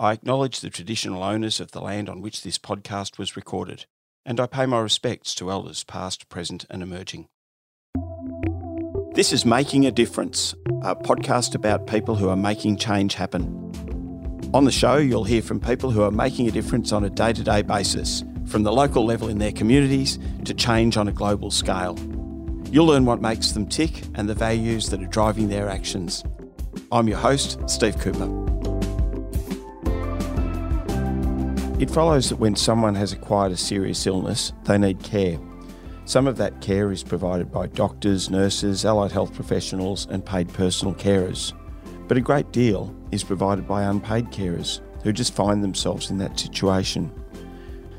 I acknowledge the traditional owners of the land on which this podcast was recorded, and I pay my respects to elders past, present, and emerging. This is Making a Difference, a podcast about people who are making change happen. On the show, you'll hear from people who are making a difference on a day to day basis, from the local level in their communities to change on a global scale. You'll learn what makes them tick and the values that are driving their actions. I'm your host, Steve Cooper. It follows that when someone has acquired a serious illness, they need care. Some of that care is provided by doctors, nurses, allied health professionals, and paid personal carers. But a great deal is provided by unpaid carers who just find themselves in that situation.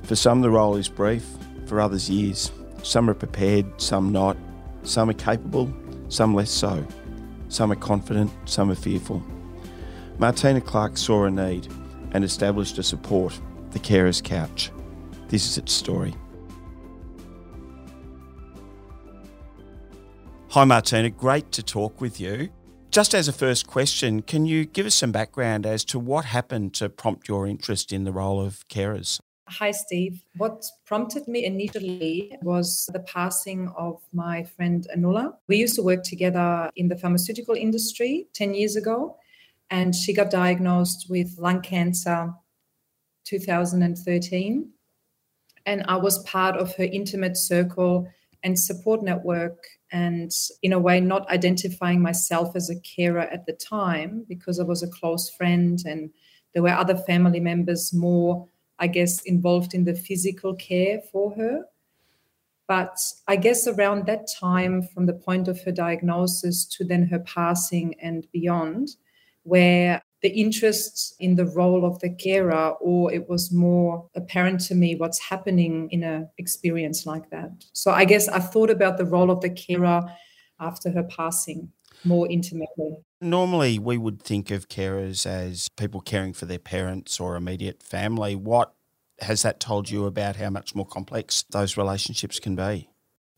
For some, the role is brief, for others, years. Some are prepared, some not. Some are capable, some less so. Some are confident, some are fearful. Martina Clark saw a need and established a support, the Carers Couch. This is its story. Hi, Martina. Great to talk with you. Just as a first question, can you give us some background as to what happened to prompt your interest in the role of carers? Hi, Steve. What prompted me initially was the passing of my friend Anula. We used to work together in the pharmaceutical industry 10 years ago, and she got diagnosed with lung cancer 2013. And I was part of her intimate circle and support network and in a way not identifying myself as a carer at the time because I was a close friend and there were other family members more I guess involved in the physical care for her but I guess around that time from the point of her diagnosis to then her passing and beyond where the interest in the role of the carer or it was more apparent to me what's happening in an experience like that. So i guess i thought about the role of the carer after her passing more intimately. Normally we would think of carers as people caring for their parents or immediate family. What has that told you about how much more complex those relationships can be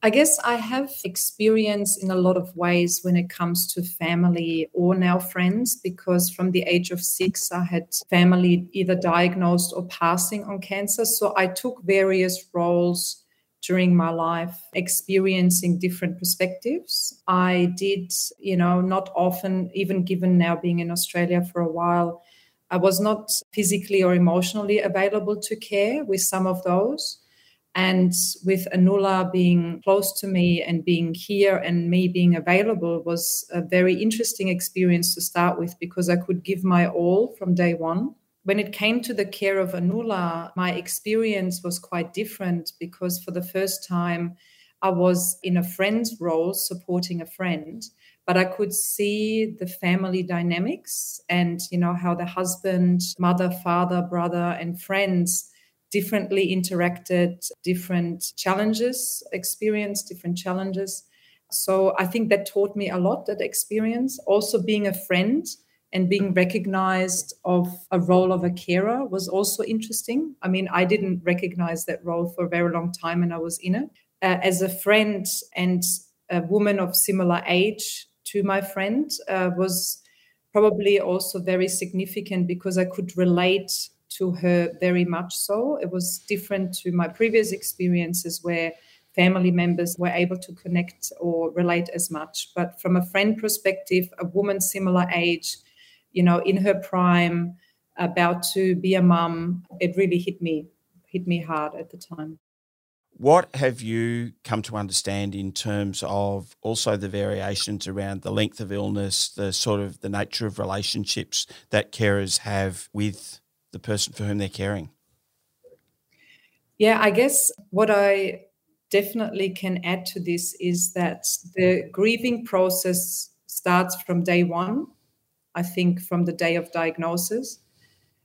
I guess I have experience in a lot of ways when it comes to family or now friends, because from the age of six, I had family either diagnosed or passing on cancer. So I took various roles during my life, experiencing different perspectives. I did, you know, not often, even given now being in Australia for a while, I was not physically or emotionally available to care with some of those. And with Anula being close to me and being here and me being available was a very interesting experience to start with because I could give my all from day one. When it came to the care of Anula, my experience was quite different because for the first time, I was in a friend's role supporting a friend but i could see the family dynamics and you know how the husband mother father brother and friends differently interacted, different challenges, experienced different challenges. So I think that taught me a lot, that experience. Also, being a friend and being recognized of a role of a carer was also interesting. I mean, I didn't recognize that role for a very long time and I was in it. Uh, as a friend and a woman of similar age to my friend uh, was probably also very significant because I could relate to her very much so. It was different to my previous experiences where family members were able to connect or relate as much. But from a friend perspective, a woman similar age, you know, in her prime, about to be a mum, it really hit me, hit me hard at the time. What have you come to understand in terms of also the variations around the length of illness, the sort of the nature of relationships that carers have with the person for whom they're caring? Yeah, I guess what I definitely can add to this is that the grieving process starts from day one, I think from the day of diagnosis,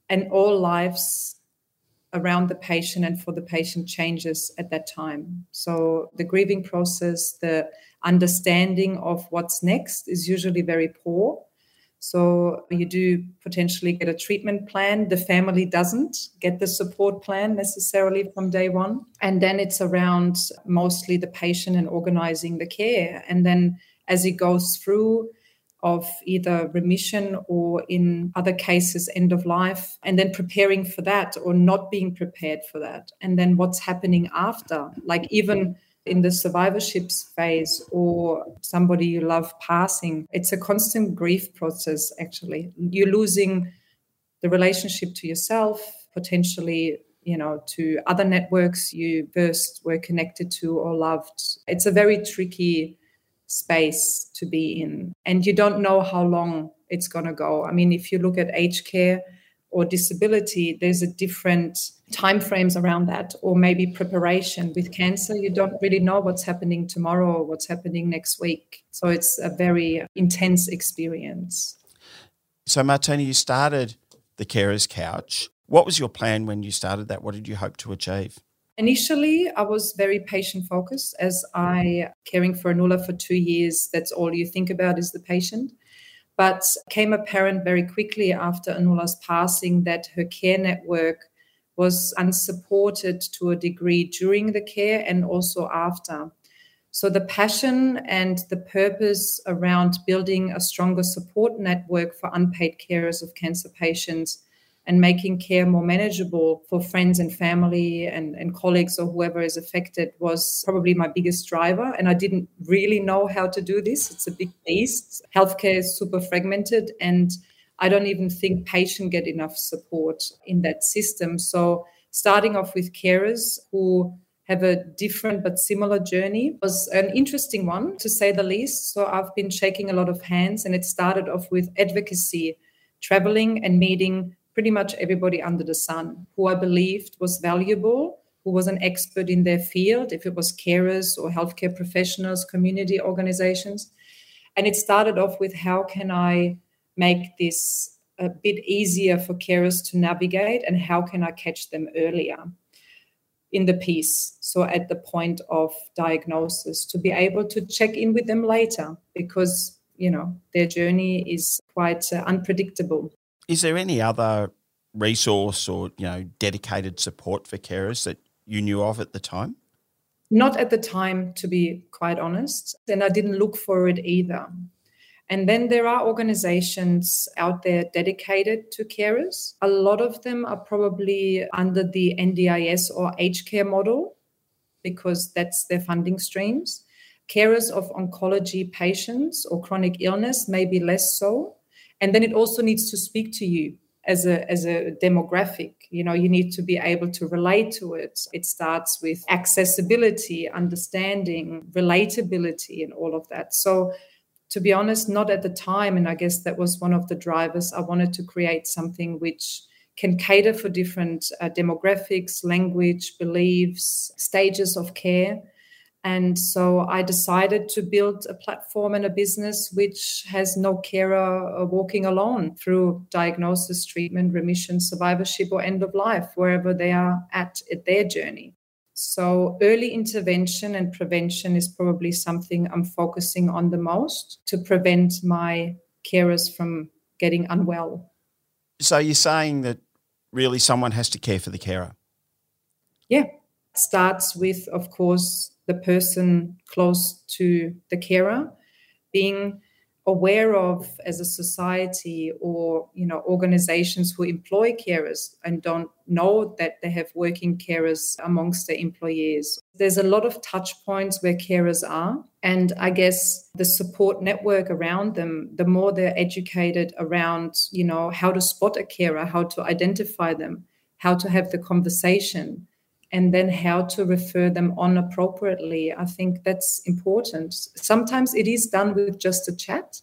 and all lives around the patient and for the patient changes at that time. So the grieving process, the understanding of what's next is usually very poor. So you do potentially get a treatment plan. The family doesn't get the support plan necessarily from day one. And then it's around mostly the patient and organizing the care. And then as it goes through, of either remission or in other cases end of life and then preparing for that or not being prepared for that and then what's happening after like even in the survivorships phase or somebody you love passing it's a constant grief process actually you're losing the relationship to yourself potentially you know to other networks you first were connected to or loved it's a very tricky space to be in. And you don't know how long it's going to go. I mean, if you look at aged care or disability, there's a different time frames around that, or maybe preparation. With cancer, you don't really know what's happening tomorrow or what's happening next week. So it's a very intense experience. So, Martina, you started the Carers Couch. What was your plan when you started that? What did you hope to achieve? Initially, I was very patient focused as I caring for Anula for two years. That's all you think about is the patient. But came apparent very quickly after Anula's passing that her care network was unsupported to a degree during the care and also after. So the passion and the purpose around building a stronger support network for unpaid carers of cancer patients and making care more manageable for friends and family and, and colleagues or whoever is affected was probably my biggest driver. And I didn't really know how to do this. It's a big beast. Healthcare is super fragmented and I don't even think patients get enough support in that system. So starting off with carers who have a different but similar journey was an interesting one to say the least. So I've been shaking a lot of hands and it started off with advocacy, traveling and meeting pretty much everybody under the sun who I believed was valuable, who was an expert in their field, if it was carers or healthcare professionals, community organizations. And it started off with how can I make this a bit easier for carers to navigate and how can I catch them earlier in the piece? So, at the point of diagnosis, to be able to check in with them later because, you know, their journey is quite uh, unpredictable. Is there any other resource or you know dedicated support for carers that you knew of at the time? Not at the time, to be quite honest, and I didn't look for it either. And then there are organizations out there dedicated to carers. A lot of them are probably under the NDIS or aged care model because that's their funding streams. Carers of oncology patients or chronic illness may be less so and then it also needs to speak to you as a as a demographic. You know you need to be able to relate to it. It starts with accessibility understanding relatability and all of that. So to be honest not at the time and i guess that was one of the drivers i wanted to create something which can cater for different uh, demographics language beliefs stages of care and so I decided to build a platform and a business which has no carer uh, walking alone through diagnosis, treatment, remission, survivorship, or end of life, wherever they are at at their journey. So, early intervention and prevention is probably something I'm focusing on the most to prevent my carers from getting unwell. So, you're saying that really someone has to care for the carer? Yeah. Starts with, of course, the person close to the carer, being aware of as a society or you know organizations who employ carers and don't know that they have working carers amongst their employees. There's a lot of touch points where carers are and i guess the support network around them the more they're educated around you know how to spot a carer how to identify them how to have the conversation and then how to refer them on appropriately. I think that's important. Sometimes it is done with just a chat,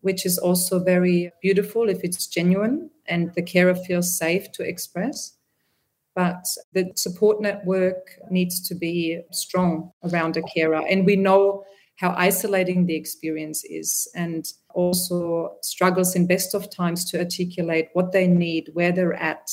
which is also very beautiful if it's genuine and the carer feels safe to express. But the support network needs to be strong around a carer. And we know how isolating the experience is and also struggles in best of times to articulate what they need, where they're at,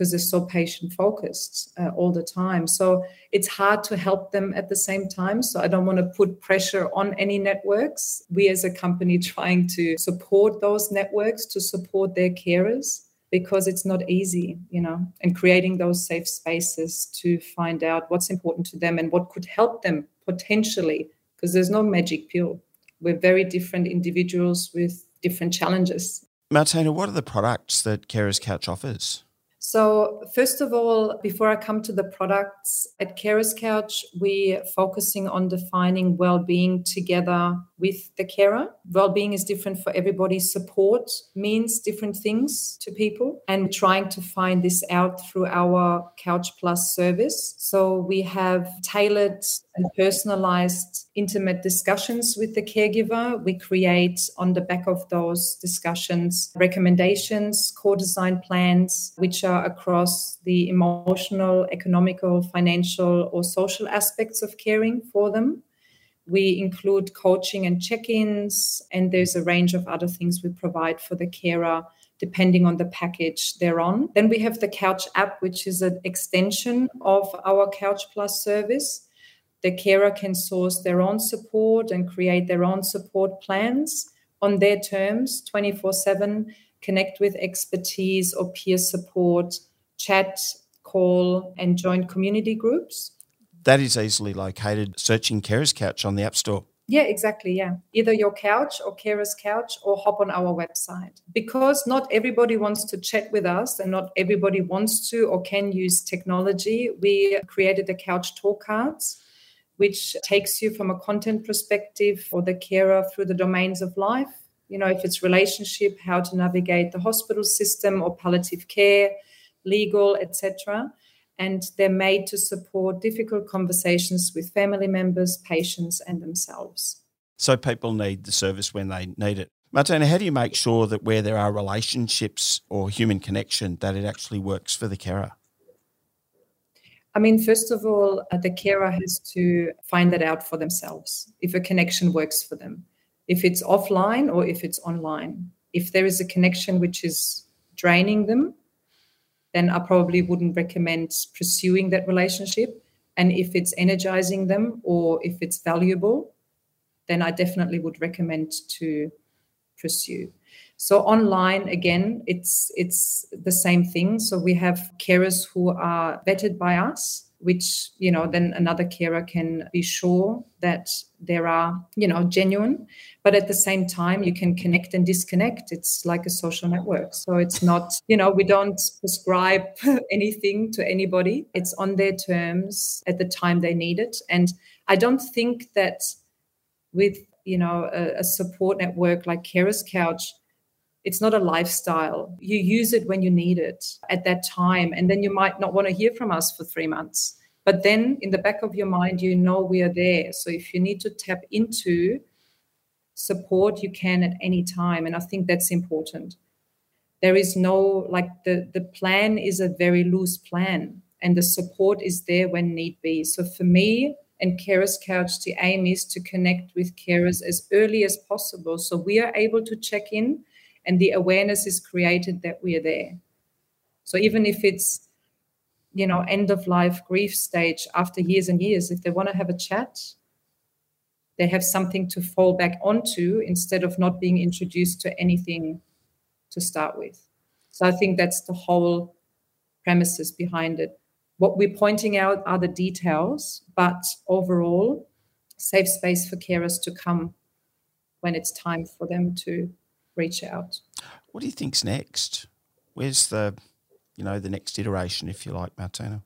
because they're so patient focused uh, all the time. So it's hard to help them at the same time. So I don't want to put pressure on any networks. We as a company trying to support those networks to support their carers because it's not easy, you know, and creating those safe spaces to find out what's important to them and what could help them potentially because there's no magic pill we're very different individuals with different challenges. Martina, what are the products that Carers Couch offers? So, first of all, before I come to the products, at Carers Couch, we're focusing on defining well being together with the carer. Well being is different for everybody. Support means different things to people, and trying to find this out through our Couch Plus service. So, we have tailored and personalized intimate discussions with the caregiver. We create on the back of those discussions recommendations, co-design plans, which are across the emotional, economical, financial, or social aspects of caring for them. We include coaching and check ins, and there's a range of other things we provide for the carer depending on the package they're on. Then we have the Couch app, which is an extension of our Couch Plus service the carer can source their own support and create their own support plans on their terms 24 7, connect with expertise or peer support, chat, call, and join community groups. That is easily located searching Carers Couch on the App Store. Yeah, exactly. Yeah. Either your couch or Carers Couch or hop on our website. Because not everybody wants to chat with us and not everybody wants to or can use technology, we created the Couch Talk Cards which takes you from a content perspective for the carer through the domains of life. You know, if it's relationship, how to navigate the hospital system or palliative care, legal, etc. And they're made to support difficult conversations with family members, patients, and themselves. So people need the service when they need it. Martina, how do you make sure that where there are relationships or human connection, that it actually works for the carer? I mean, first of all, uh, the carer has to find that out for themselves if a connection works for them, if it's offline or if it's online. If there is a connection which is draining them, then I probably wouldn't recommend pursuing that relationship. And if it's energizing them or if it's valuable, then I definitely would recommend to pursue. So online again, it's it's the same thing. So we have carers who are vetted by us, which you know then another carer can be sure that there are you know genuine. But at the same time you can connect and disconnect. It's like a social network. So it's not you know we don't prescribe anything to anybody. It's on their terms at the time they need it. And i don't think that with you know a, a support network like carers couch it's not a lifestyle. You use it when you need it at that time. And then you might not want to hear from us for three months. But then in the back of your mind, you know we are there. So if you need to tap into support, you can at any time. And I think that's important. There is no, like, the, the plan is a very loose plan, and the support is there when need be. So for me, and Carers Couch, the aim is to connect with carers as early as possible. So we are able to check in and the awareness is created that we are there. So even if it's you know end of life grief stage after years and years if they want to have a chat they have something to fall back onto instead of not being introduced to anything to start with. So i think that's the whole premises behind it. What we're pointing out are the details but overall safe space for carers to come when it's time for them to reach out. What do you think's next? Where's the, you know, the next iteration, if you like, Martina?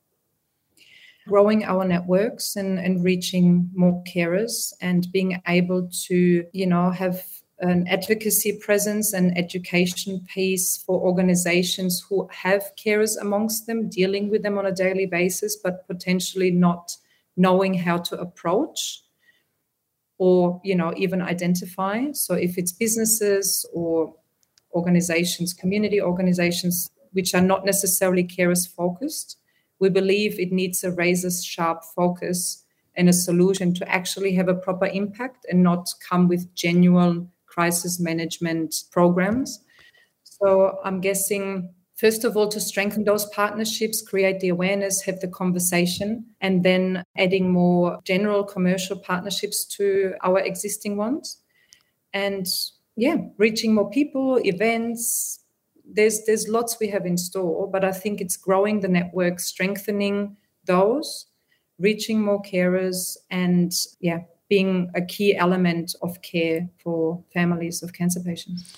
growing our networks and, and reaching more carers and being able to you know have an advocacy presence and education piece for organizations who have carers amongst them dealing with them on a daily basis but potentially not knowing how to approach or you know even identify. So if it's businesses or organizations community organizations which are not necessarily carers focused we believe it needs a razor sharp focus and a solution to actually have a proper impact and not come with genuine crisis management programs. So i'm guessing First of all, to strengthen those partnerships, create the awareness, have the conversation, and then adding more general commercial partnerships to our existing ones. And yeah, reaching more people, events. There's there's lots we have in store, but I think it's growing the network, strengthening those, reaching more carers, and yeah, being a key element of care for families of cancer patients.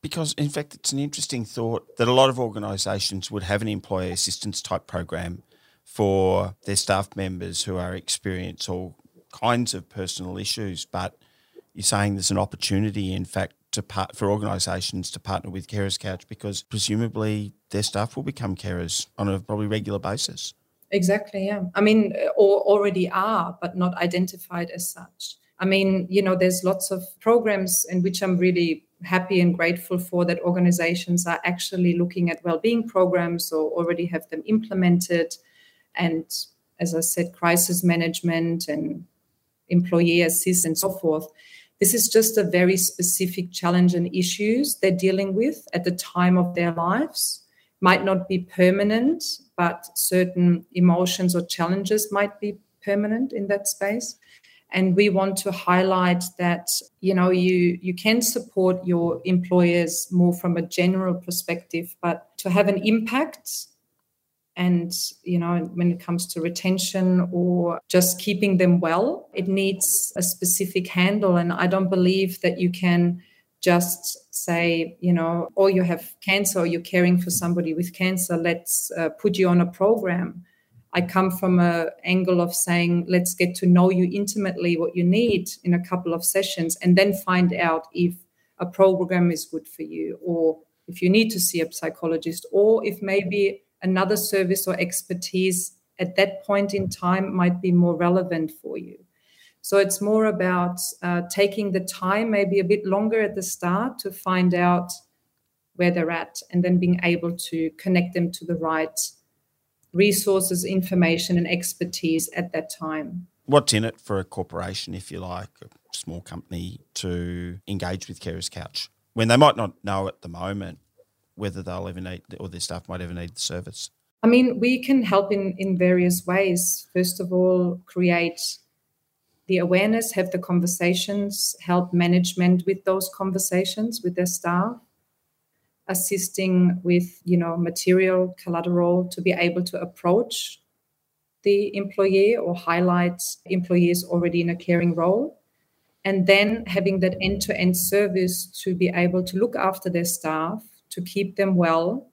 Because, in fact, it's an interesting thought that a lot of organisations would have an employee assistance type program for their staff members who are experiencing all kinds of personal issues. But you're saying there's an opportunity, in fact, to part, for organisations to partner with Carers Couch because presumably their staff will become carers on a probably regular basis. Exactly, yeah. I mean, or already are, but not identified as such. I mean, you know, there's lots of programs in which I'm really happy and grateful for that organizations are actually looking at well-being programs or already have them implemented. And as i said crisis management and employee assist and so forth. This is just a very specific challenge and issues they're dealing with at the time of their lives. Might not be permanent but certain emotions or challenges might be permanent in that space and we want to highlight that you know you you can support your employers more from a general perspective but to have an impact and you know when it comes to retention or just keeping them well it needs a specific handle. And i don't believe that you can just say you know or you have cancer or you're caring for somebody with cancer let's uh, put you on a program I come from an angle of saying, let's get to know you intimately, what you need in a couple of sessions, and then find out if a program is good for you, or if you need to see a psychologist, or if maybe another service or expertise at that point in time might be more relevant for you. So it's more about uh, taking the time, maybe a bit longer at the start, to find out where they're at, and then being able to connect them to the right resources, information, and expertise at that time. What's in it for a corporation, if you like, a small company to engage with Carers Couch when they might not know at the moment whether they'll ever need or their staff might ever need the service? I mean, we can help in, in various ways. First of all, create the awareness, have the conversations, help management with those conversations with their staff assisting with you know material collateral to be able to approach the employee or highlight employees already in a caring role. And then having that end-to-end service to be able to look after their staff to keep them well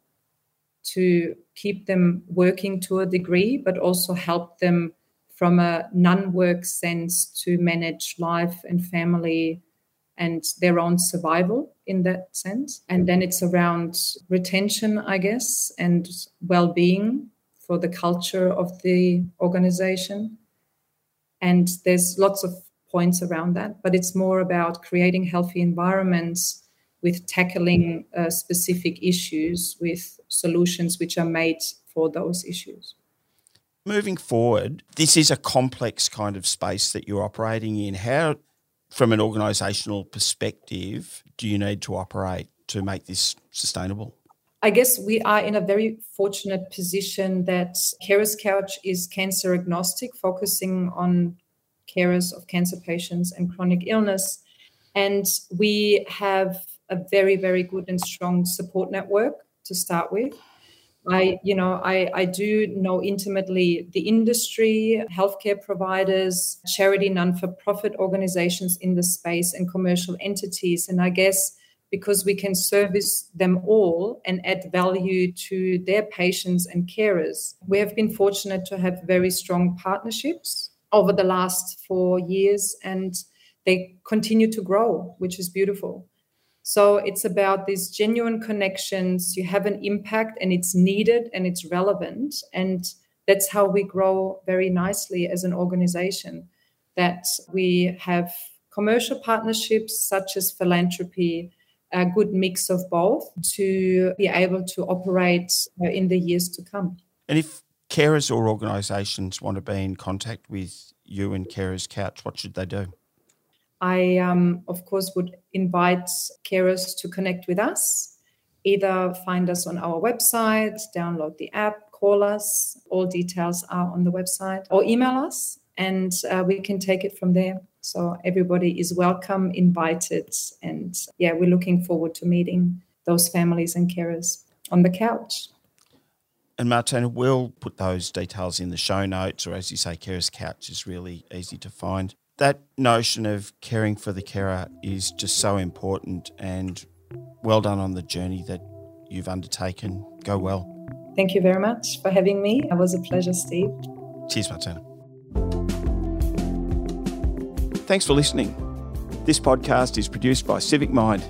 to keep them working to a degree but also help them from a non-work sense to manage life and family and their own survival in that sense. And then it's around retention, I guess, and well being for the culture of the organization. And there's lots of points around that, but it's more about creating healthy environments with tackling uh, specific issues with solutions which are made for those issues. Moving forward, this is a complex kind of space that you're operating in. How from an organisational perspective do you need to operate to make this sustainable? I guess we are in a very fortunate position that Carers Couch is cancer agnostic, focusing on carers of cancer patients and chronic illness. And we have a very, very good and strong support network to start with. I, you know, I, I do know intimately the industry, healthcare providers, charity, non-for-profit organizations in the space, and commercial entities. And I guess because we can service them all and add value to their patients and carers, we have been fortunate to have very strong partnerships over the last four years, and they continue to grow, which is beautiful. So it's about these genuine connections. You have an impact and it's needed and it's relevant. And that's how we grow very nicely as an organization. That we have commercial partnerships such as philanthropy, a good mix of both to be able to operate uh, in the years to come. And if carers or organisations want to be in contact with you and Carers Couch, what should they do? I, um, of course, would invite carers to connect with us. Either find us on our website, download the app, call us. All details are on the website, or email us, and uh, we can take it from there. So everybody is welcome, invited, and yeah, we're looking forward to meeting those families and carers on the couch. And Martina, we'll put those details in the show notes, or as you say, Carers Couch is really easy to find. That notion of caring for the carer is just so important and well done on the journey that you've undertaken. Go well. Thank you very much for having me. It was a pleasure, Steve. Cheers, Martina. Thanks for listening. This podcast is produced by Civic Mind,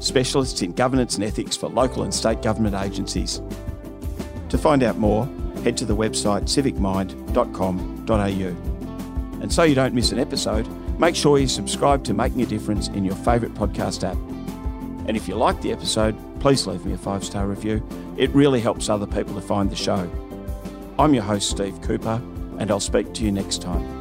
specialists in governance and ethics for local and state government agencies. To find out more, head to the website civicmind.com.au. And so you don't miss an episode, make sure you subscribe to Making a Difference in your favourite podcast app. And if you like the episode, please leave me a five star review. It really helps other people to find the show. I'm your host, Steve Cooper, and I'll speak to you next time.